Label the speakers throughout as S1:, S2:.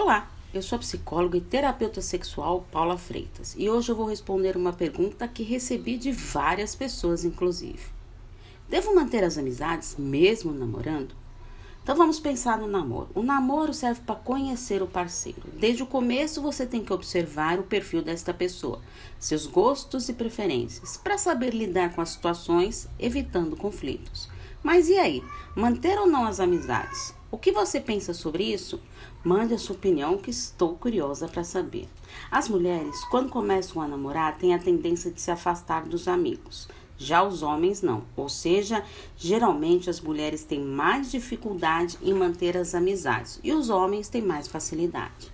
S1: Olá, eu sou a psicóloga e terapeuta sexual Paula Freitas e hoje eu vou responder uma pergunta que recebi de várias pessoas, inclusive. Devo manter as amizades mesmo namorando? Então vamos pensar no namoro. O namoro serve para conhecer o parceiro. Desde o começo você tem que observar o perfil desta pessoa, seus gostos e preferências, para saber lidar com as situações, evitando conflitos. Mas e aí? Manter ou não as amizades? O que você pensa sobre isso? Mande a sua opinião que estou curiosa para saber. As mulheres, quando começam a namorar, têm a tendência de se afastar dos amigos. Já os homens não. Ou seja, geralmente as mulheres têm mais dificuldade em manter as amizades e os homens têm mais facilidade.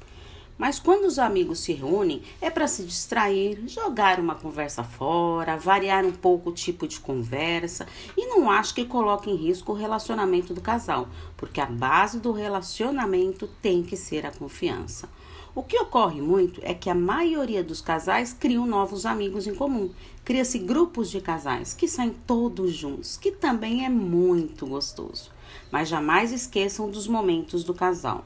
S1: Mas quando os amigos se reúnem, é para se distrair, jogar uma conversa fora, variar um pouco o tipo de conversa e não acho que coloque em risco o relacionamento do casal, porque a base do relacionamento tem que ser a confiança. O que ocorre muito é que a maioria dos casais criam novos amigos em comum. Cria-se grupos de casais que saem todos juntos, que também é muito gostoso. Mas jamais esqueçam dos momentos do casal.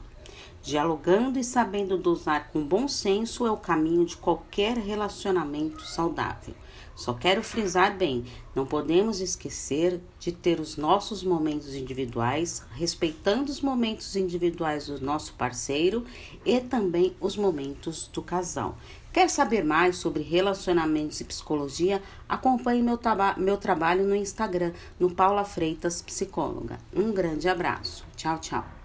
S1: Dialogando e sabendo dosar com bom senso é o caminho de qualquer relacionamento saudável. Só quero frisar bem: não podemos esquecer de ter os nossos momentos individuais, respeitando os momentos individuais do nosso parceiro e também os momentos do casal. Quer saber mais sobre relacionamentos e psicologia? Acompanhe meu, meu trabalho no Instagram, no Paula Freitas Psicóloga. Um grande abraço. Tchau, tchau.